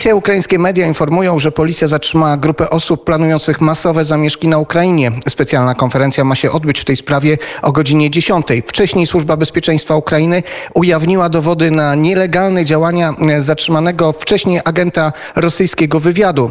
Dzisiaj ukraińskie media informują, że policja zatrzymała grupę osób planujących masowe zamieszki na Ukrainie. Specjalna konferencja ma się odbyć w tej sprawie o godzinie 10. Wcześniej Służba Bezpieczeństwa Ukrainy ujawniła dowody na nielegalne działania e, zatrzymanego wcześniej agenta rosyjskiego wywiadu.